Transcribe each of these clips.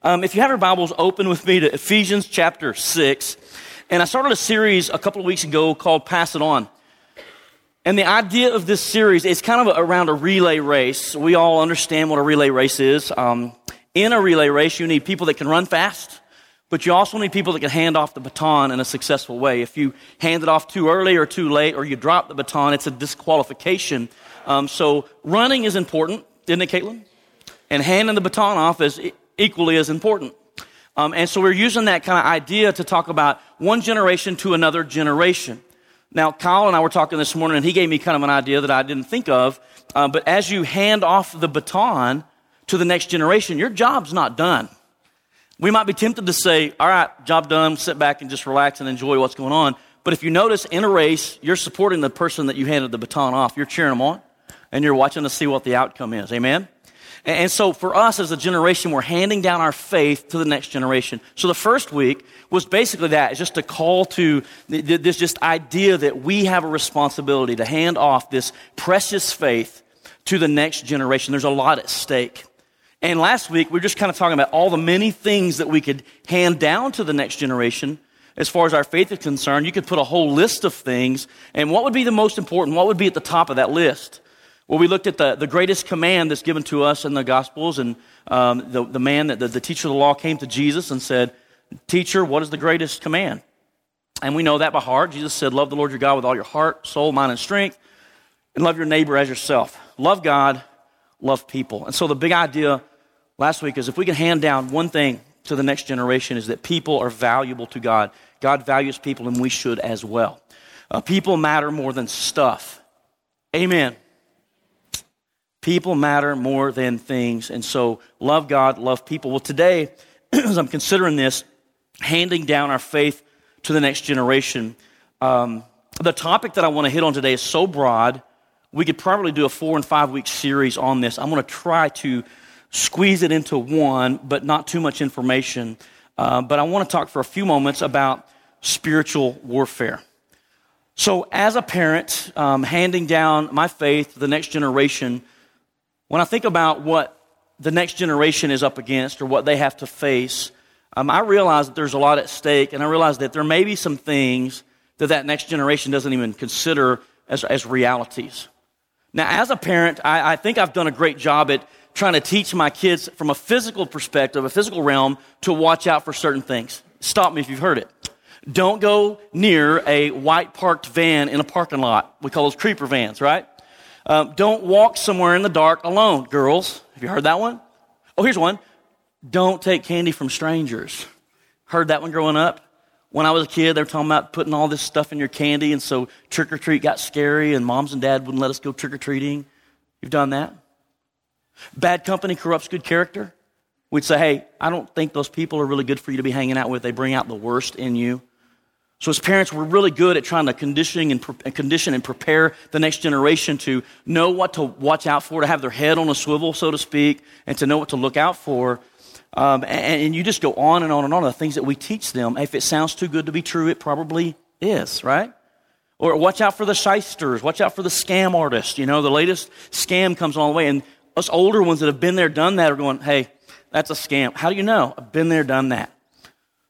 Um, if you have your Bibles, open with me to Ephesians chapter 6. And I started a series a couple of weeks ago called Pass It On. And the idea of this series is kind of around a relay race. We all understand what a relay race is. Um, in a relay race, you need people that can run fast, but you also need people that can hand off the baton in a successful way. If you hand it off too early or too late, or you drop the baton, it's a disqualification. Um, so running is important, isn't it, Caitlin? And handing the baton off is equally as important. Um, and so we're using that kind of idea to talk about one generation to another generation. Now, Kyle and I were talking this morning, and he gave me kind of an idea that I didn't think of. Uh, but as you hand off the baton to the next generation, your job's not done. We might be tempted to say, all right, job done, sit back and just relax and enjoy what's going on. But if you notice in a race, you're supporting the person that you handed the baton off. You're cheering them on, and you're watching to see what the outcome is. Amen? And so for us as a generation, we're handing down our faith to the next generation. So the first week was basically that. Just a call to this just idea that we have a responsibility to hand off this precious faith to the next generation. There's a lot at stake. And last week, we are just kind of talking about all the many things that we could hand down to the next generation as far as our faith is concerned. You could put a whole list of things. And what would be the most important? What would be at the top of that list? Well, we looked at the, the greatest command that's given to us in the Gospels, and um, the, the man, that the, the teacher of the law, came to Jesus and said, Teacher, what is the greatest command? And we know that by heart. Jesus said, Love the Lord your God with all your heart, soul, mind, and strength, and love your neighbor as yourself. Love God, love people. And so the big idea last week is if we can hand down one thing to the next generation, is that people are valuable to God. God values people, and we should as well. Uh, people matter more than stuff. Amen. People matter more than things. And so, love God, love people. Well, today, as I'm considering this, handing down our faith to the next generation, um, the topic that I want to hit on today is so broad, we could probably do a four and five week series on this. I'm going to try to squeeze it into one, but not too much information. Uh, but I want to talk for a few moments about spiritual warfare. So, as a parent, um, handing down my faith to the next generation, when I think about what the next generation is up against or what they have to face, um, I realize that there's a lot at stake, and I realize that there may be some things that that next generation doesn't even consider as, as realities. Now, as a parent, I, I think I've done a great job at trying to teach my kids from a physical perspective, a physical realm, to watch out for certain things. Stop me if you've heard it. Don't go near a white parked van in a parking lot. We call those creeper vans, right? Um, don't walk somewhere in the dark alone, girls. Have you heard that one? Oh, here's one. Don't take candy from strangers. Heard that one growing up? When I was a kid, they were talking about putting all this stuff in your candy, and so trick or treat got scary, and moms and dad wouldn't let us go trick or treating. You've done that? Bad company corrupts good character. We'd say, hey, I don't think those people are really good for you to be hanging out with. They bring out the worst in you. So as parents, we're really good at trying to conditioning and pre- condition and prepare the next generation to know what to watch out for, to have their head on a swivel, so to speak, and to know what to look out for. Um, and, and, you just go on and on and on the things that we teach them. If it sounds too good to be true, it probably is, right? Or watch out for the shysters. Watch out for the scam artists. You know, the latest scam comes along the way. And us older ones that have been there, done that are going, hey, that's a scam. How do you know? I've been there, done that.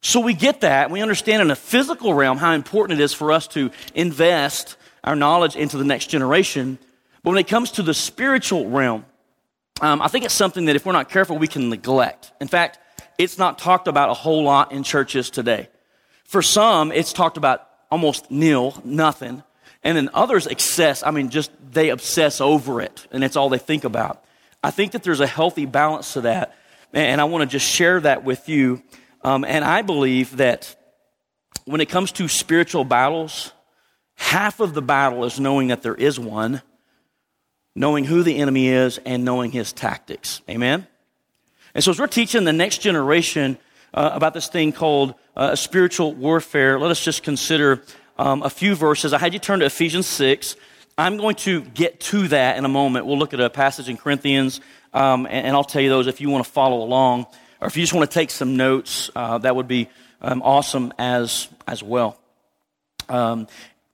So we get that. We understand in a physical realm how important it is for us to invest our knowledge into the next generation. But when it comes to the spiritual realm, um, I think it's something that if we're not careful, we can neglect. In fact, it's not talked about a whole lot in churches today. For some, it's talked about almost nil, nothing. And then others excess, I mean, just they obsess over it, and it's all they think about. I think that there's a healthy balance to that. And I want to just share that with you um, and I believe that when it comes to spiritual battles, half of the battle is knowing that there is one, knowing who the enemy is, and knowing his tactics. Amen? And so, as we're teaching the next generation uh, about this thing called uh, spiritual warfare, let us just consider um, a few verses. I had you turn to Ephesians 6. I'm going to get to that in a moment. We'll look at a passage in Corinthians, um, and, and I'll tell you those if you want to follow along or if you just want to take some notes, uh, that would be um, awesome as, as well. Um,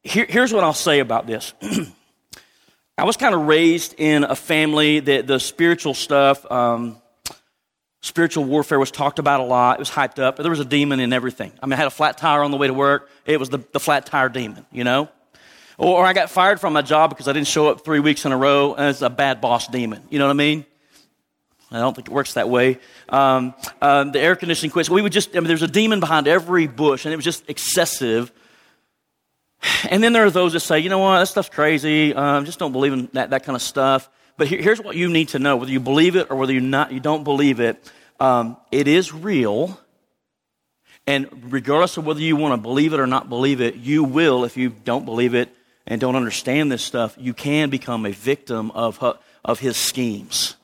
here, here's what I'll say about this. I was kind of raised in a family that the spiritual stuff, um, Spiritual warfare was talked about a lot. It was hyped up. There was a demon in everything. I mean, I had a flat tire on the way to work. It was the, the flat tire demon, you know? Or, or I got fired from my job because I didn't show up three weeks in a row as a bad boss demon. You know what I mean? I don't think it works that way. Um, um, the air conditioning quits. We would just, I mean, there's a demon behind every bush, and it was just excessive. And then there are those that say, you know what, that stuff's crazy. Um, just don't believe in that, that kind of stuff. But here, here's what you need to know whether you believe it or whether you not, you don't believe it. Um, it is real. And regardless of whether you want to believe it or not believe it, you will, if you don't believe it and don't understand this stuff, you can become a victim of, of his schemes.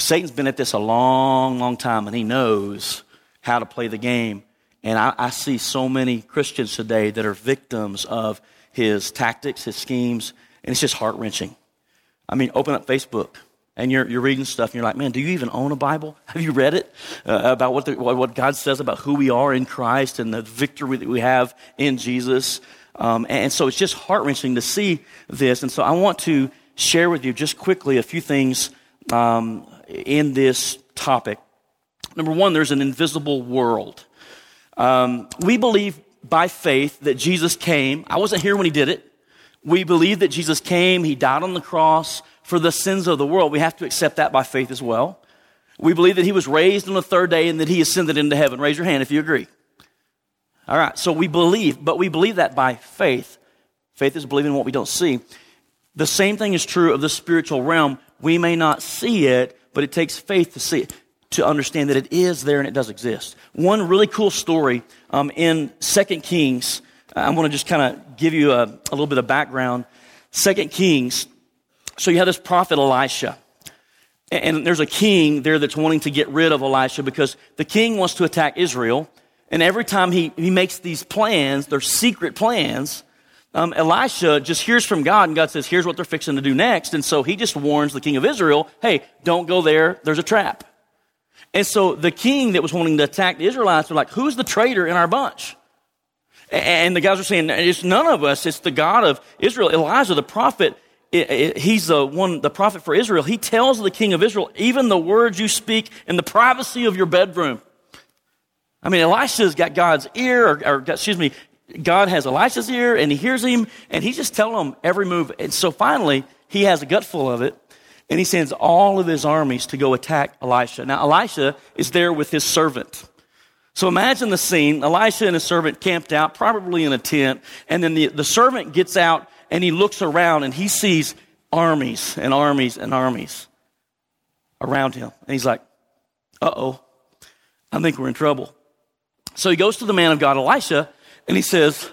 Satan's been at this a long, long time, and he knows how to play the game. And I, I see so many Christians today that are victims of his tactics, his schemes, and it's just heart wrenching. I mean, open up Facebook and you're, you're reading stuff and you're like, man, do you even own a Bible? Have you read it uh, about what, the, what, God says about who we are in Christ and the victory that we have in Jesus? Um, and so it's just heart wrenching to see this. And so I want to share with you just quickly a few things um, in this topic. Number one, there's an invisible world. Um, we believe by faith that Jesus came. I wasn't here when he did it. We believe that Jesus came, he died on the cross for the sins of the world. We have to accept that by faith as well. We believe that he was raised on the third day and that he ascended into heaven. Raise your hand if you agree. All right, so we believe, but we believe that by faith. Faith is believing what we don't see. The same thing is true of the spiritual realm. We may not see it, but it takes faith to see it, to understand that it is there and it does exist. One really cool story um, in Second Kings I want to just kind of give you a, a little bit of background. Second Kings. So you have this prophet Elisha. And there's a king there that's wanting to get rid of Elisha because the king wants to attack Israel. And every time he, he makes these plans, they're secret plans, um, Elisha just hears from God, and God says, Here's what they're fixing to do next. And so he just warns the king of Israel, Hey, don't go there. There's a trap. And so the king that was wanting to attack the Israelites were like, Who's the traitor in our bunch? And the guys are saying, it's none of us, it's the God of Israel. Elijah, the prophet, he's the one, the prophet for Israel. He tells the king of Israel, even the words you speak in the privacy of your bedroom. I mean, Elisha's got God's ear, or, or excuse me, God has Elisha's ear, and he hears him, and he's just telling him every move. And so finally, he has a gut full of it, and he sends all of his armies to go attack Elisha. Now, Elisha is there with his servant. So imagine the scene. Elisha and his servant camped out, probably in a tent, and then the, the servant gets out and he looks around and he sees armies and armies and armies around him. And he's like, uh oh, I think we're in trouble. So he goes to the man of God, Elisha, and he says,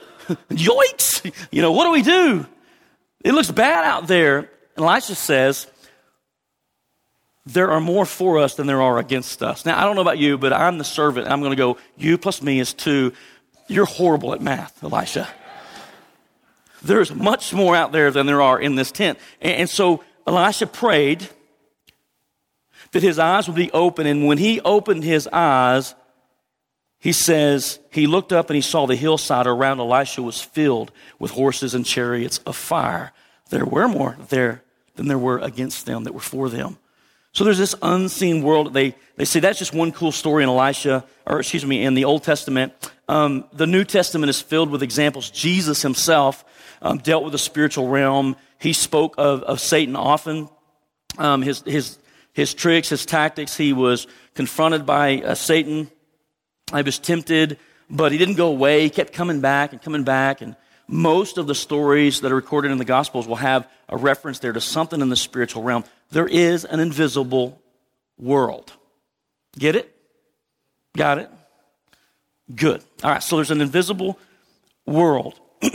Yoicks! You know, what do we do? It looks bad out there. And Elisha says, there are more for us than there are against us. Now, I don't know about you, but I'm the servant. I'm going to go, you plus me is two. You're horrible at math, Elisha. There's much more out there than there are in this tent. And, so Elisha prayed that his eyes would be open. And when he opened his eyes, he says, he looked up and he saw the hillside around Elisha was filled with horses and chariots of fire. There were more there than there were against them that were for them. So there's this unseen world. They, they say that's just one cool story in Elisha, or excuse me, in the Old Testament. Um, the New Testament is filled with examples. Jesus himself um, dealt with the spiritual realm. He spoke of, of Satan often, um, his, his, his tricks, his tactics. He was confronted by uh, Satan. He was tempted, but he didn't go away. He kept coming back and coming back. And most of the stories that are recorded in the Gospels will have a reference there to something in the spiritual realm there is an invisible world. Get it? Got it? Good. All right, so there's an invisible world.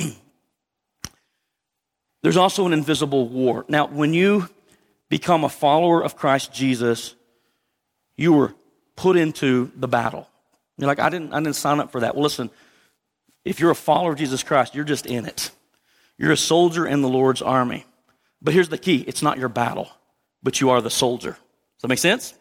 there's also an invisible war. Now, when you become a follower of Christ Jesus, you were put into the battle. You're like, I didn't, I didn't sign up for that. Well, listen, if you're a follower of Jesus Christ, you're just in it. You're a soldier in the Lord's army. But here's the key it's not your battle but you are the soldier. Does that make sense?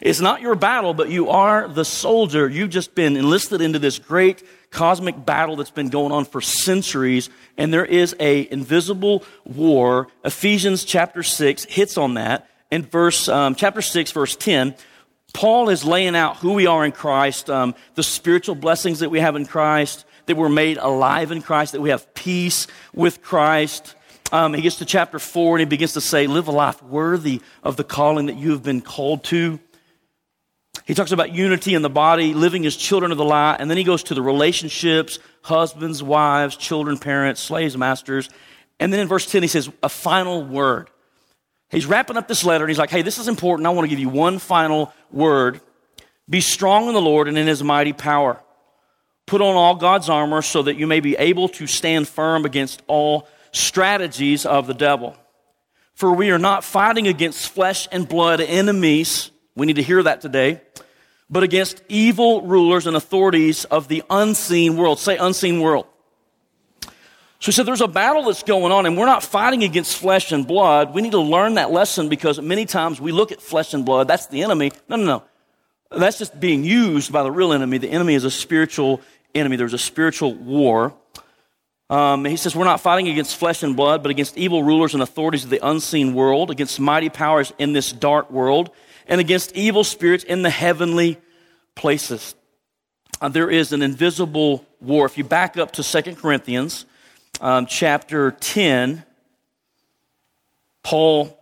It's not your battle, but you are the soldier. You've just been enlisted into this great cosmic battle that's been going on for centuries, and there is a invisible war. Ephesians chapter 6 hits on that. In verse, um, chapter 6, verse 10, Paul is laying out who we are in Christ, um, the spiritual blessings that we have in Christ, that we're made alive in Christ, that we have peace with Christ. Um, he gets to chapter four and he begins to say, Live a life worthy of the calling that you have been called to. He talks about unity in the body, living as children of the light, and then he goes to the relationships husbands, wives, children, parents, slaves, masters. And then in verse 10, he says, A final word. He's wrapping up this letter and he's like, Hey, this is important. I want to give you one final word. Be strong in the Lord and in his mighty power. Put on all God's armor so that you may be able to stand firm against all strategies of the devil. For we are not fighting against flesh and blood enemies. We need to hear that today. But against evil rulers and authorities of the unseen world. Say unseen world. So he said, There's a battle that's going on, and we're not fighting against flesh and blood. We need to learn that lesson because many times we look at flesh and blood, that's the enemy. No, no, no. That's just being used by the real enemy. The enemy is a spiritual enemy. There's a spiritual war. Um, he says, We're not fighting against flesh and blood, but against evil rulers and authorities of the unseen world, against mighty powers in this dark world, and against evil spirits in the heavenly places. Uh, there is an invisible war. If you back up to Second Corinthians um, chapter 10, Paul,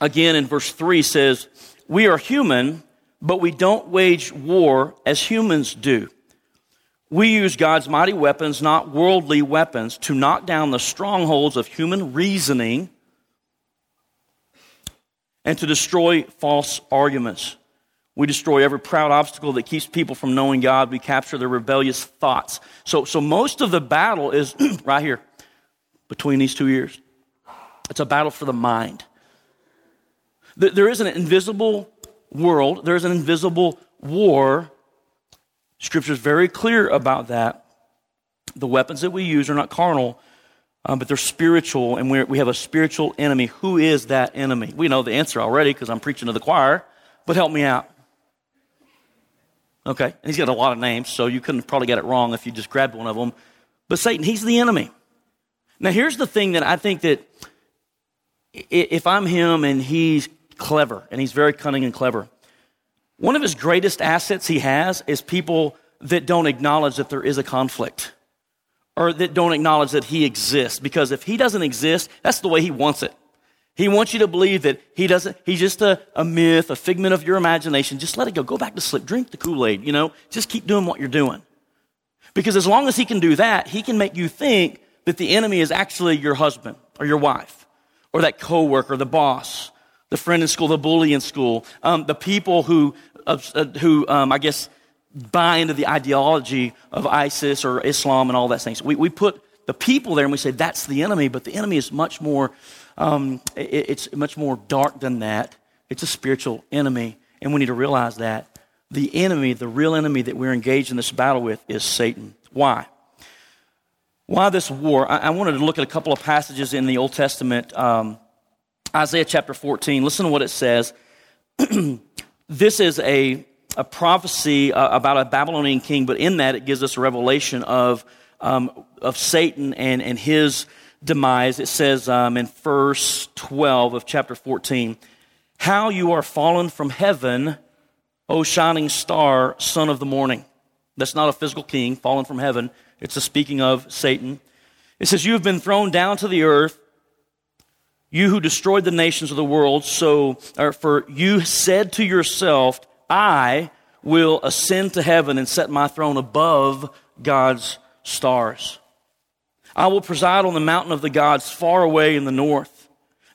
again in verse 3, says, We are human, but we don't wage war as humans do. We use God's mighty weapons, not worldly weapons, to knock down the strongholds of human reasoning and to destroy false arguments. We destroy every proud obstacle that keeps people from knowing God. We capture their rebellious thoughts. So, so most of the battle is right here between these two ears. It's a battle for the mind. There is an invisible world, there is an invisible war Scripture is very clear about that. The weapons that we use are not carnal, um, but they're spiritual, and we have a spiritual enemy. Who is that enemy? We know the answer already because I'm preaching to the choir, but help me out. Okay, and he's got a lot of names, so you couldn't probably get it wrong if you just grabbed one of them. But Satan, he's the enemy. Now, here's the thing that I think that if I'm him and he's clever, and he's very cunning and clever, one of his greatest assets he has is people that don't acknowledge that there is a conflict or that don't acknowledge that he exists. Because if he doesn't exist, that's the way he wants it. He wants you to believe that he doesn't, he's just a, a myth, a figment of your imagination. Just let it go. Go back to sleep. Drink the Kool Aid, you know? Just keep doing what you're doing. Because as long as he can do that, he can make you think that the enemy is actually your husband or your wife or that coworker, the boss, the friend in school, the bully in school, um, the people who uh, who, um, I guess, buy into the ideology of ISIS or Islam and all that things. We, we put the people there and we say that's the enemy, but the enemy is much more, um, it, it's much more dark than that. It's a spiritual enemy, and we need to realize that. The enemy, the real enemy that we're engaged in this battle with, is Satan. Why? Why this war? I, I wanted to look at a couple of passages in the Old Testament. Um, Isaiah chapter 14. Listen to what it says. this is a, a prophecy uh, about a Babylonian king, but in that it gives us a revelation of, um, of Satan and, and his demise. It says um, in verse 12 of chapter 14, How you are fallen from heaven, O shining star, son of the morning. That's not a physical king fallen from heaven. It's a speaking of Satan. It says, You have been thrown down to the earth you who destroyed the nations of the world, so, for you said to yourself, I will ascend to heaven and set my throne above God's stars. I will preside on the mountain of the gods far away in the north.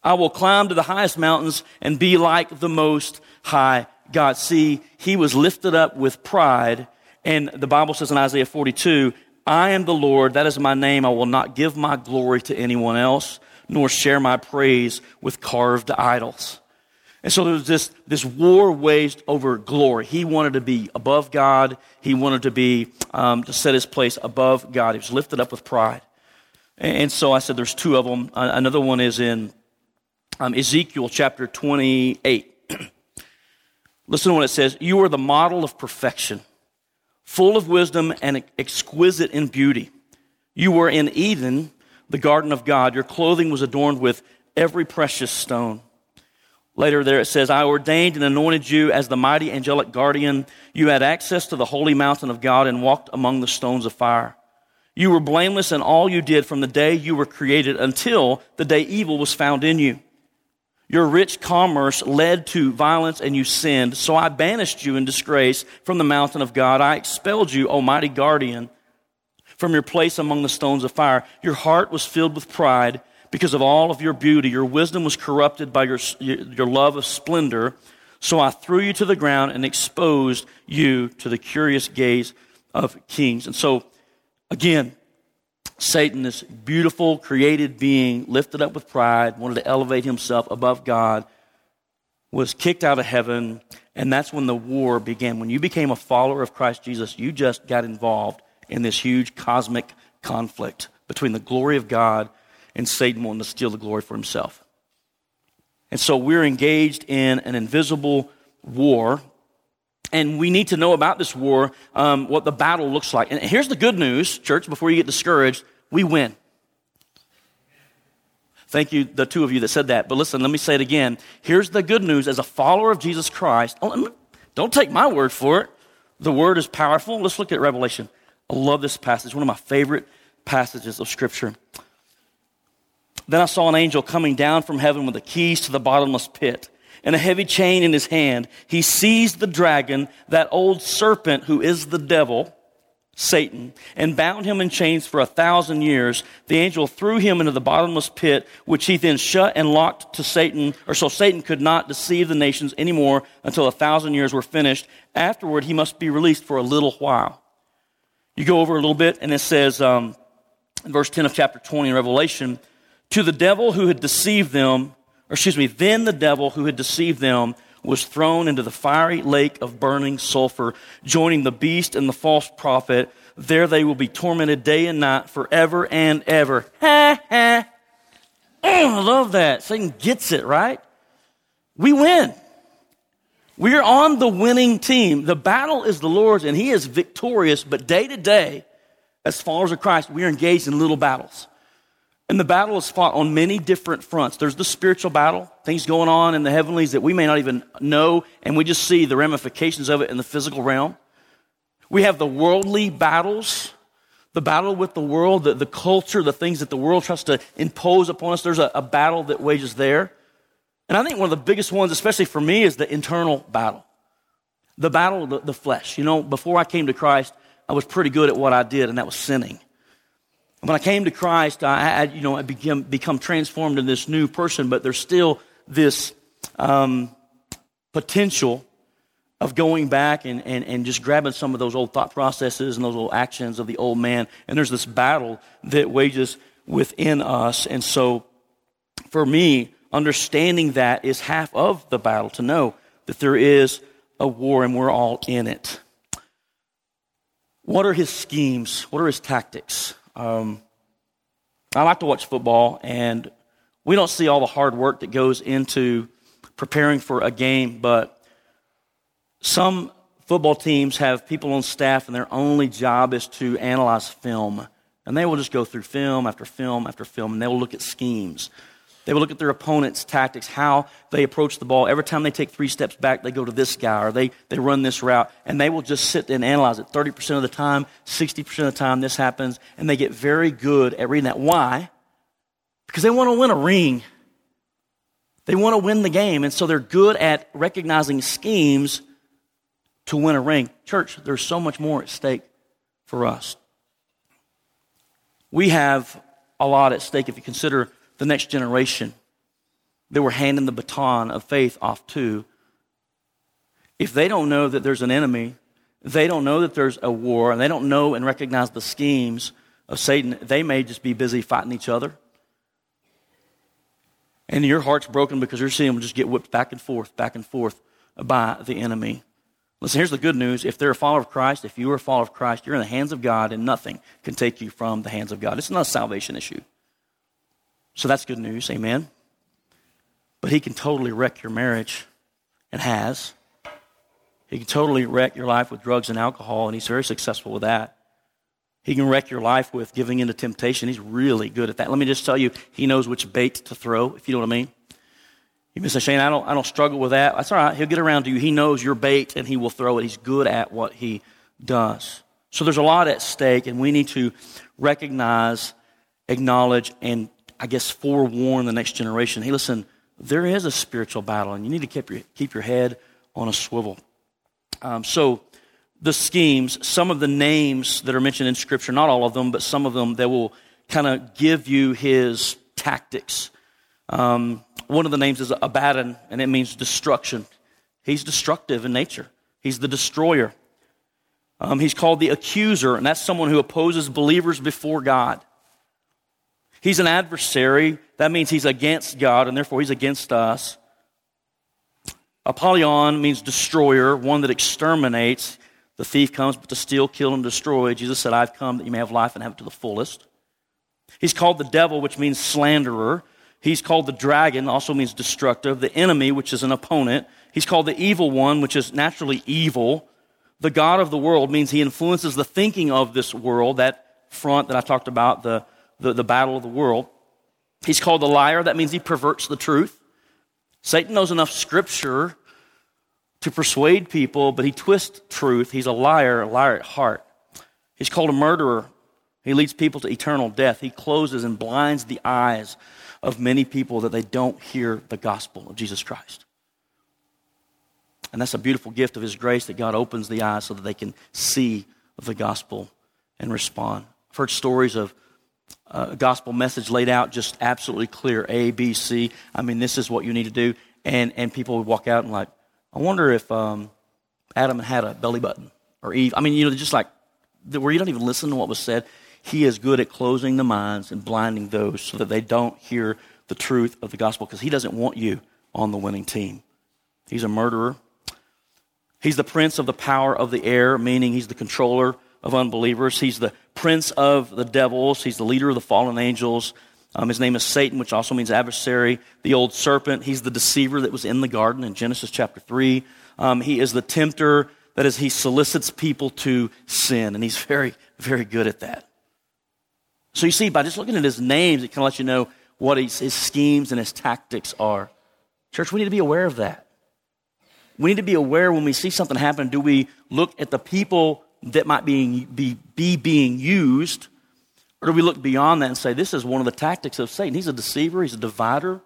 I will climb to the highest mountains and be like the most high God. See, he was lifted up with pride. And the Bible says in Isaiah 42, I am the Lord. That is my name. I will not give my glory to anyone else nor share my praise with carved idols. And so there was this, this war waged over glory. He wanted to be above God. He wanted to be, um, to set his place above God. He was lifted up with pride. And so I said there's two of them. Another one is in um, Ezekiel chapter 28. Listen to what it says. You are the model of perfection, full of wisdom and exquisite in beauty. You were in Eden, the garden of God. Your clothing was adorned with every precious stone. Later there it says, I ordained and anointed you as the mighty angelic guardian. You had access to the holy mountain of God and walked among the stones of fire. You were blameless in all you did from the day you were created until the day evil was found in you. Your rich commerce led to violence and you sinned. So I banished you in disgrace from the mountain of God. I expelled you, Almighty guardian, from your place among the stones of fire. Your heart was filled with pride because of all of your beauty. Your wisdom was corrupted by your, your love of splendor. So I threw you to the ground and exposed you to the curious gaze of kings. And so, again, Satan, this beautiful, created being, lifted up with pride, wanted to elevate himself above God, was kicked out of heaven. And that's when the war began. When you became a follower of Christ Jesus, you just got involved in this huge cosmic conflict between the glory of God and Satan wanting to steal the glory for himself. And so we're engaged in an invisible war. And we need to know about this war, um, what the battle looks like. And here's the good news, church, before you get discouraged we win. Thank you, the two of you that said that. But listen, let me say it again. Here's the good news as a follower of Jesus Christ. Oh, don't take my word for it. The word is powerful. Let's look at Revelation. I love this passage, one of my favorite passages of Scripture. Then I saw an angel coming down from heaven with the keys to the bottomless pit and a heavy chain in his hand. He seized the dragon, that old serpent who is the devil, Satan, and bound him in chains for a thousand years. The angel threw him into the bottomless pit, which he then shut and locked to Satan, or so Satan could not deceive the nations anymore until a thousand years were finished. Afterward, he must be released for a little while. You go over a little bit, and it says, um, in verse 10 of chapter 20 in Revelation, to the devil who had deceived them, or excuse me, then the devil who had deceived them was thrown into the fiery lake of burning sulfur, joining the beast and the false prophet. There they will be tormented day and night forever and ever. Ha ha. Oh, I love that. Satan gets it, right? We win. We're on the winning team. The battle is the Lord's and He is victorious, but day to day, as followers of Christ, we are engaged in little battles. And the battle is fought on many different fronts. There's the spiritual battle, things going on in the heavenlies that we may not even know, and we just see the ramifications of it in the physical realm. We have the worldly battles, the battle with the world, the, the culture, the things that the world tries to impose upon us. There's a, a battle that wages there. And I think one of the biggest ones, especially for me, is the internal battle. The battle of the, the flesh. You know, before I came to Christ, I was pretty good at what I did, and that was sinning. When I came to Christ, I had, you know, I became, become transformed in this new person, but there's still this um, potential of going back and, and, and just grabbing some of those old thought processes and those old actions of the old man. And there's this battle that wages within us. And so for me, understanding that is half of the battle to know that there is a war and we're all in it. What are his schemes? What are his tactics? Um, I like to watch football, and we don't see all the hard work that goes into preparing for a game, but some football teams have people on staff, and their only job is to analyze film. And they will just go through film after film after film, and they will look at schemes. They will look at their opponent's tactics, how they approach the ball. Every time they take three steps back, they go to this guy or they, they run this route. And they will just sit and analyze it 30% of the time, 60% of the time this happens. And they get very good at reading that. Why? Because they want to win a ring. They want to win the game. And so they're good at recognizing schemes to win a ring. Church, there's so much more at stake for us. We have a lot at stake if you consider the next generation that we're handing the baton of faith off to, if they don't know that there's an enemy, they don't know that there's a war, and they don't know and recognize the schemes of Satan, they may just be busy fighting each other. And your heart's broken because you're seeing them just get whipped back and forth, back and forth by the enemy. Listen, here's the good news. If they're a follower of Christ, if you are a follower of Christ, you're in the hands of God, and nothing can take you from the hands of God. It's not a salvation issue. So that's good news. Amen. But he can totally wreck your marriage and has. He can totally wreck your life with drugs and alcohol, and he's very successful with that. He can wreck your life with giving into temptation. He's really good at that. Let me just tell you, he knows which bait to throw, if you know what I mean. You may say, Shane, I don't, I don't struggle with that. That's all right. He'll get around to you. He knows your bait and he will throw it. He's good at what he does. So there's a lot at stake, and we need to recognize, acknowledge, and I guess forewarn the next generation. Hey, listen, there is a spiritual battle, and you need to keep your, keep your head on a swivel. Um, so the schemes, some of the names that are mentioned in Scripture, not all of them, but some of them that will kind of give you his tactics. Um, one of the names is Abaddon, and it means destruction. He's destructive in nature, he's the destroyer. Um, he's called the accuser, and that's someone who opposes believers before God. He's an adversary. That means he's against God, and therefore he's against us. Apollyon means destroyer, one that exterminates. The thief comes but to steal, kill, and destroy. Jesus said, I've come that you may have life and have it to the fullest. He's called the devil, which means slanderer. He's called the dragon, also means destructive. The enemy, which is an opponent. He's called the evil one, which is naturally evil. The God of the world means he influences the thinking of this world, that front that I talked about, the, the, the battle of the world. He's called the liar. That means he perverts the truth. Satan knows enough scripture to persuade people, but he twists truth. He's a liar, a liar at heart. He's called a murderer. He leads people to eternal death. He closes and blinds the eyes of many people that they don't hear the gospel of Jesus Christ. And that's a beautiful gift of His grace that God opens the eyes so that they can see the gospel and respond. I've heard stories of a gospel message laid out just absolutely clear A, B, C. I mean, this is what you need to do. And, and people would walk out and, like, I wonder if um, Adam had a belly button or Eve. I mean, you know, just like where you don't even listen to what was said. He is good at closing the minds and blinding those so that they don't hear the truth of the gospel because he doesn't want you on the winning team. He's a murderer. He's the prince of the power of the air, meaning he's the controller of unbelievers. He's the prince of the devils. He's the leader of the fallen angels. Um, his name is Satan, which also means adversary, the old serpent. He's the deceiver that was in the garden in Genesis chapter 3. Um, he is the tempter, that is, he solicits people to sin, and he's very, very good at that. So you see, by just looking at his names, it kind of lets you know what his, his schemes and his tactics are. Church, we need to be aware of that. We need to be aware when we see something happen, do we look at the people that might be, be, be being used or do we look beyond that and say, this is one of the tactics of Satan? He's a deceiver, he's a divider.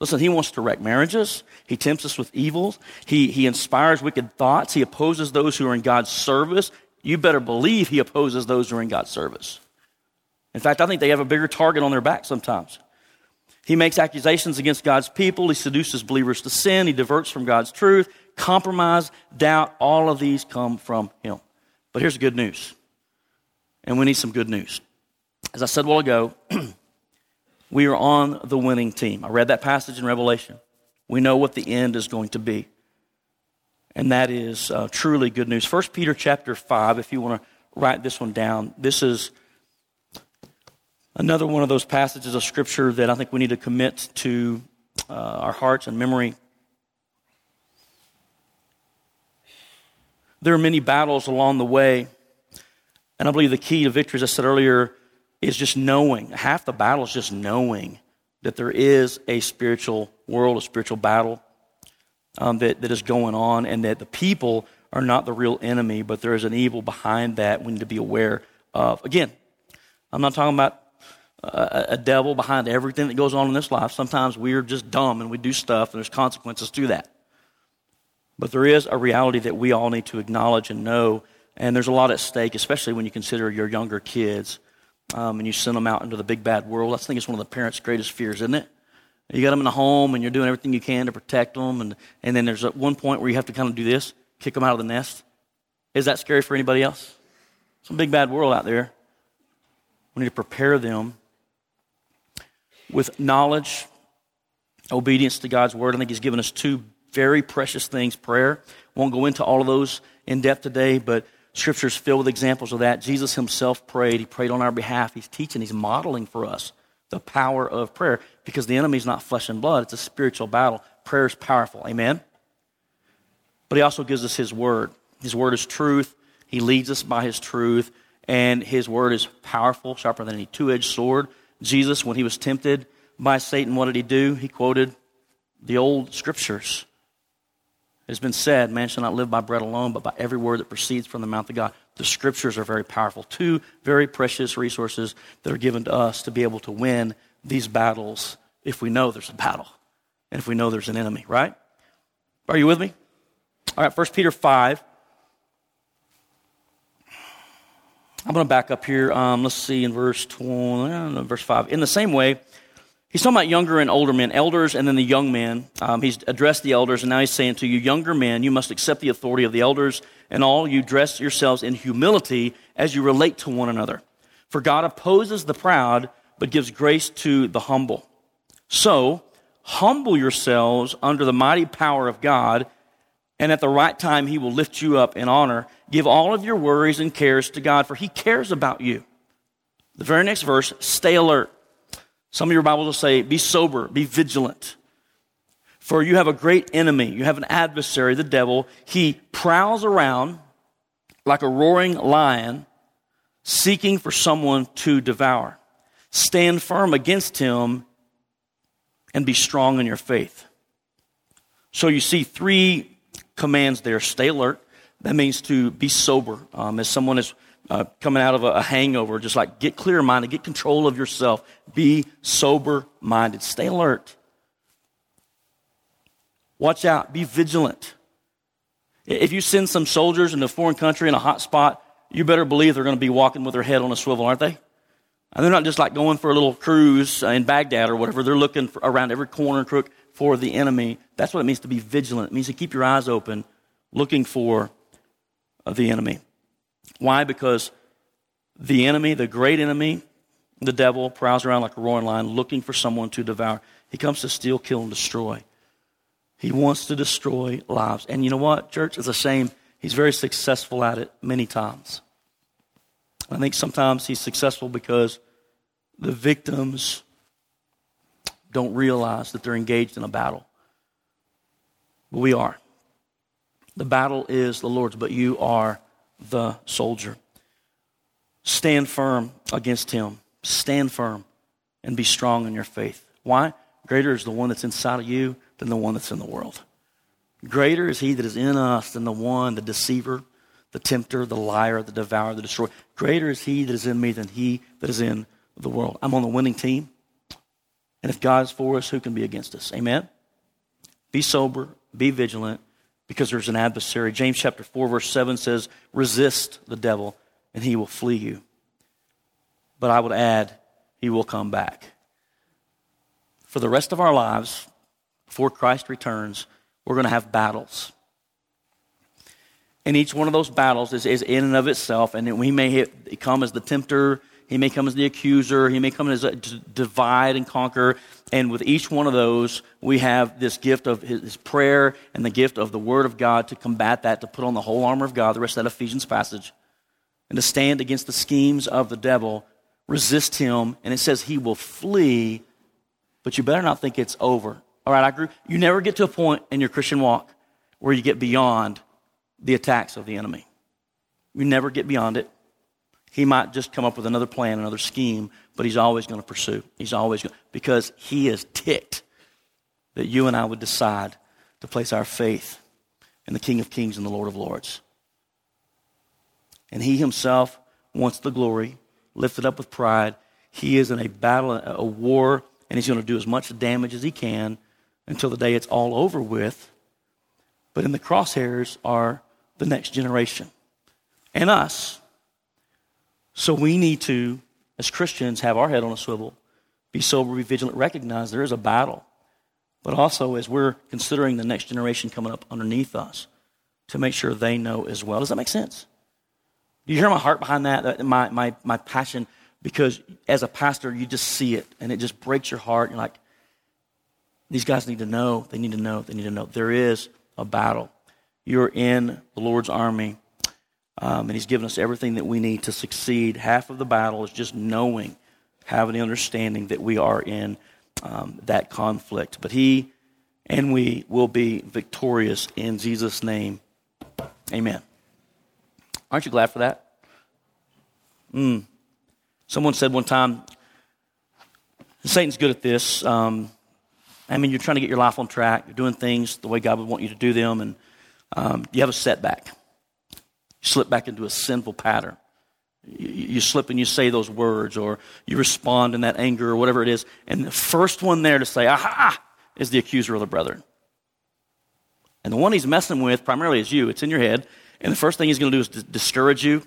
Listen, he wants to wreck marriages. He tempts us with evils. He, he inspires wicked thoughts. He opposes those who are in God's service. You better believe he opposes those who are in God's service. In fact, I think they have a bigger target on their back sometimes. He makes accusations against God's people. He seduces believers to sin. He diverts from God's truth. Compromise, doubt, all of these come from him. But here's the good news. And we need some good news. As I said a while ago, we are on the winning team. I read that passage in Revelation. We know what the end is going to be. And that is uh, truly good news. 1 Peter chapter 5, if you want to write this one down, this is another one of those passages of Scripture that I think we need to commit to uh, our hearts and memory. There are many battles along the way. And I believe the key to victory, as I said earlier, is just knowing. Half the battle is just knowing that there is a spiritual world, a spiritual battle um, that, that is going on, and that the people are not the real enemy, but there is an evil behind that we need to be aware of. Again, I'm not talking about a, a devil behind everything that goes on in this life. Sometimes we're just dumb and we do stuff, and there's consequences to that. But there is a reality that we all need to acknowledge and know, and there's a lot at stake, especially when you consider your younger kids um, and you send them out into the big bad world. I think it's one of the parents' greatest fears, isn't it? You got them in the home and you're doing everything you can to protect them, and, and then there's one point where you have to kind of do this kick them out of the nest. Is that scary for anybody else? Some big bad world out there. We need to prepare them with knowledge, obedience to God's word. I think He's given us two very precious things prayer. Won't go into all of those in depth today, but scripture's filled with examples of that. Jesus himself prayed. He prayed on our behalf. He's teaching, he's modeling for us the power of prayer because the enemy is not flesh and blood, it's a spiritual battle. Prayer is powerful. Amen? But he also gives us his word. His word is truth. He leads us by his truth, and his word is powerful, sharper than any two edged sword. Jesus, when he was tempted by Satan, what did he do? He quoted the old scriptures. It has been said, man shall not live by bread alone, but by every word that proceeds from the mouth of God. The scriptures are very powerful. Two very precious resources that are given to us to be able to win these battles if we know there's a battle and if we know there's an enemy, right? Are you with me? All right, 1 Peter 5. I'm going to back up here. Um, let's see in verse 20, verse 5. In the same way, he's talking about younger and older men, elders, and then the young men. Um, he's addressed the elders, and now he's saying to you, younger men, you must accept the authority of the elders, and all you dress yourselves in humility as you relate to one another. For God opposes the proud, but gives grace to the humble. So, humble yourselves under the mighty power of God, and at the right time, he will lift you up in honor. Give all of your worries and cares to God, for He cares about you. The very next verse, stay alert. Some of your Bibles will say, be sober, be vigilant. For you have a great enemy. You have an adversary, the devil. He prowls around like a roaring lion, seeking for someone to devour. Stand firm against him and be strong in your faith. So you see three commands there stay alert, that means to be sober. Um, as someone is uh, coming out of a, hangover, just like get clear minded, get control of yourself, be sober minded, stay alert. Watch out, be vigilant. If you send some soldiers in a foreign country in a hot spot, you better believe they're going to be walking with their head on a swivel, aren't they? And they're not just like going for a little cruise in Baghdad or whatever. They're looking around every corner and crook for the enemy. That's what it means to be vigilant. It means to keep your eyes open, looking for the enemy. Why? Because the enemy, the great enemy, the devil, prowls around like a roaring lion looking for someone to devour. He comes to steal, kill, and destroy. He wants to destroy lives. And you know what, church? It's a shame. He's very successful at it many times. I think sometimes he's successful because the victims don't realize that they're engaged in a battle. But we are. The battle is the Lord's, but you are the soldier. Stand firm against him. Stand firm and be strong in your faith. Why? Greater is the one that's inside of you than the one that's in the world. Greater is he that is in us than the one, the deceiver, the tempter, the liar, the devourer, the destroyer. Greater is he that is in me than he that is in the world. I'm on the winning team. And if God is for us, who can be against us? Amen? Be sober, be vigilant, because there's an adversary. James chapter 4, verse 7 says, Resist the devil, and he will flee you. But I would add, he will come back. For the rest of our lives, before Christ returns, we're going to have battles. And each one of those battles is, is in and of itself, and we may hit, come as the tempter, he may come as the accuser. He may come as a divide and conquer. And with each one of those, we have this gift of his prayer and the gift of the Word of God to combat that, to put on the whole armor of God, the rest of that Ephesians passage, and to stand against the schemes of the devil, resist him. And it says he will flee, but you better not think it's over. All right, I agree. You never get to a point in your Christian walk where you get beyond the attacks of the enemy. You never get beyond it. He might just come up with another plan, another scheme, but he's always going to pursue. He's always going because he is ticked that you and I would decide to place our faith in the King of Kings and the Lord of Lords. And he himself wants the glory, lifted up with pride. He is in a battle, a war, and he's going to do as much damage as he can until the day it's all over with. But in the crosshairs are the next generation and us. So we need to, as Christians, have our head on a swivel, be sober, be vigilant, recognize there is a battle. But also, as we're considering the next generation coming up underneath us, to make sure they know as well. Does that make sense? Do you hear my heart behind that? My, my, my passion? Because as a pastor, you just see it and it just breaks your heart. You're like, these guys need to know, they need to know, they need to know. There is a battle. You're in the Lord's army. Um, and He's given us everything that we need to succeed. Half of the battle is just knowing, having the understanding that we are in um, that conflict. But He and we will be victorious in Jesus' name. Amen. Aren't you glad for that? Mm. Someone said one time, Satan's good at this. Um, I mean, you're trying to get your life on track. You're doing things the way God would want you to do them, and um, you have a setback. You slip back into a sinful pattern. You, slip and you say those words, or you respond in that anger, or whatever it is. And the first one there to say, aha, is the accuser of the brethren. And the one he's messing with primarily is you. It's in your head. And the first thing he's going to do is discourage you,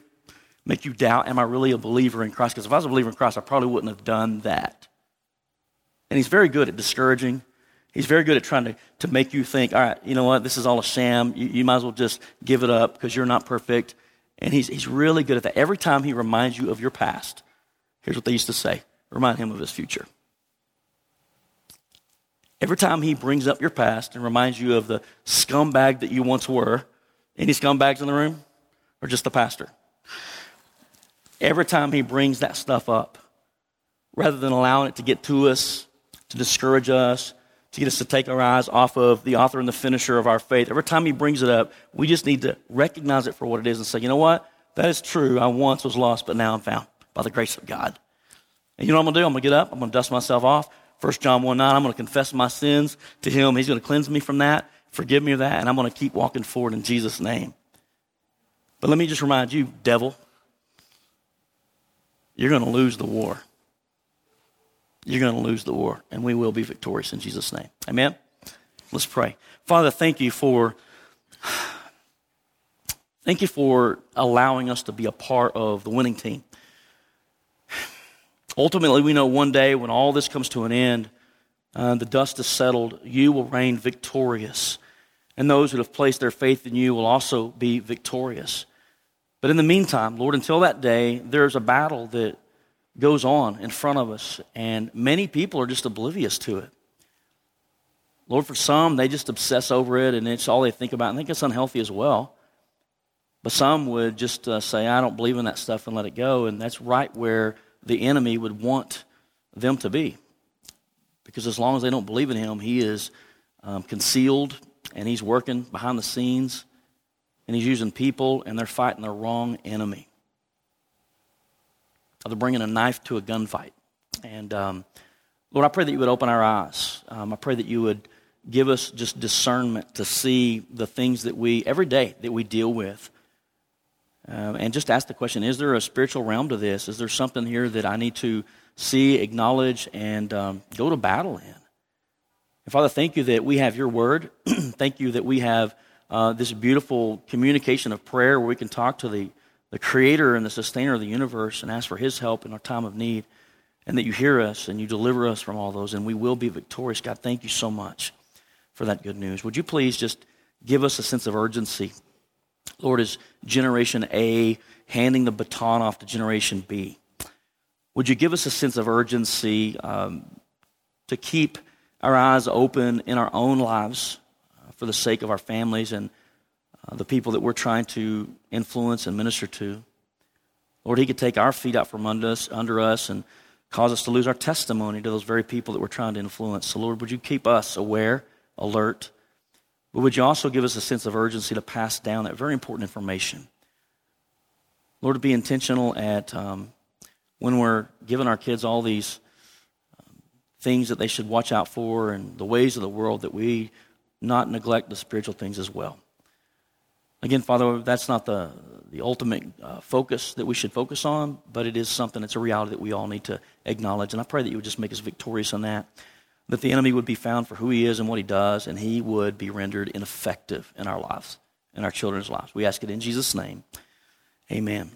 make you doubt, am I really a believer in Christ? Because if I was a believer in Christ, I probably wouldn't have done that. And he's very good at discouraging. He's very good at trying to, to make you think, all right, you know what, this is all a sham. You, you might as well just give it up because you're not perfect. And he's, he's really good at that. Every time he reminds you of your past, here's what they used to say remind him of his future. Every time he brings up your past and reminds you of the scumbag that you once were, any scumbags in the room? Or just the pastor? Every time he brings that stuff up, rather than allowing it to get to us, to discourage us, to get us to take our eyes off of the author and the finisher of our faith. Every time he brings it up, we just need to recognize it for what it is and say, you know what? That is true. I once was lost, but now I'm found by the grace of God. And you know what I'm going to do? I'm going to get up. I'm going to dust myself off. 1 John 1 9, I'm going to confess my sins to him. He's going to cleanse me from that, forgive me of that, and I'm going to keep walking forward in Jesus' name. But let me just remind you, devil, you're going to lose the war you're going to lose the war, and we will be victorious in Jesus' name. Amen? Let's pray. Father, thank you for. Thank you for allowing us to be a part of the winning team. Ultimately, we know one day when all this comes to an end, uh, the dust is settled, you will reign victorious. And those who have placed their faith in you will also be victorious. But in the meantime, Lord, until that day, there's a battle that goes on in front of us, and many people are just oblivious to it. Lord, for some, they just obsess over it, and it's all they think about. I think it's unhealthy as well. But some would just uh, say, I don't believe in that stuff and let it go. And that's right where the enemy would want them to be. Because as long as they don't believe in him, he is um, concealed and he's working behind the scenes and he's using people and they're fighting the wrong enemy. They're bringing a knife to a gunfight. And um, Lord, I pray that you would open our eyes. Um, I pray that you would give us just discernment to see the things that we, every day, that we deal with. Um, and just ask the question is there a spiritual realm to this? Is there something here that I need to see, acknowledge, and um, go to battle in? And Father, thank you that we have your word. thank you that we have uh, this beautiful communication of prayer where we can talk to the the creator and the sustainer of the universe and ask for his help in our time of need and that you hear us and you deliver us from all those and we will be victorious. God, thank you so much for that good news. Would you please just give us a sense of urgency? Lord, is Generation A handing the baton off to Generation B? Would you give us a sense of urgency um, to keep our eyes open in our own lives uh, for the sake of our families and uh, the people that we're trying to influence and minister to. Lord, He could take our feet out from under us, under us and cause us to lose our testimony to those very people that we're trying to influence. So, Lord, would you keep us aware, alert, but would you also give us a sense of urgency to pass down that very important information? Lord, to be intentional at um, when we're giving our kids all these um, things that they should watch out for and the ways of the world that we not neglect the spiritual things as well. Again, Father, that's not the, the ultimate uh, focus that we should focus on, but it is something, it's a reality that we all need to acknowledge. And I pray that you would just make us victorious on that, that the enemy would be found for who he is and what he does, and he would be rendered ineffective in our lives, in our children's lives. We ask it in Jesus' name. Amen.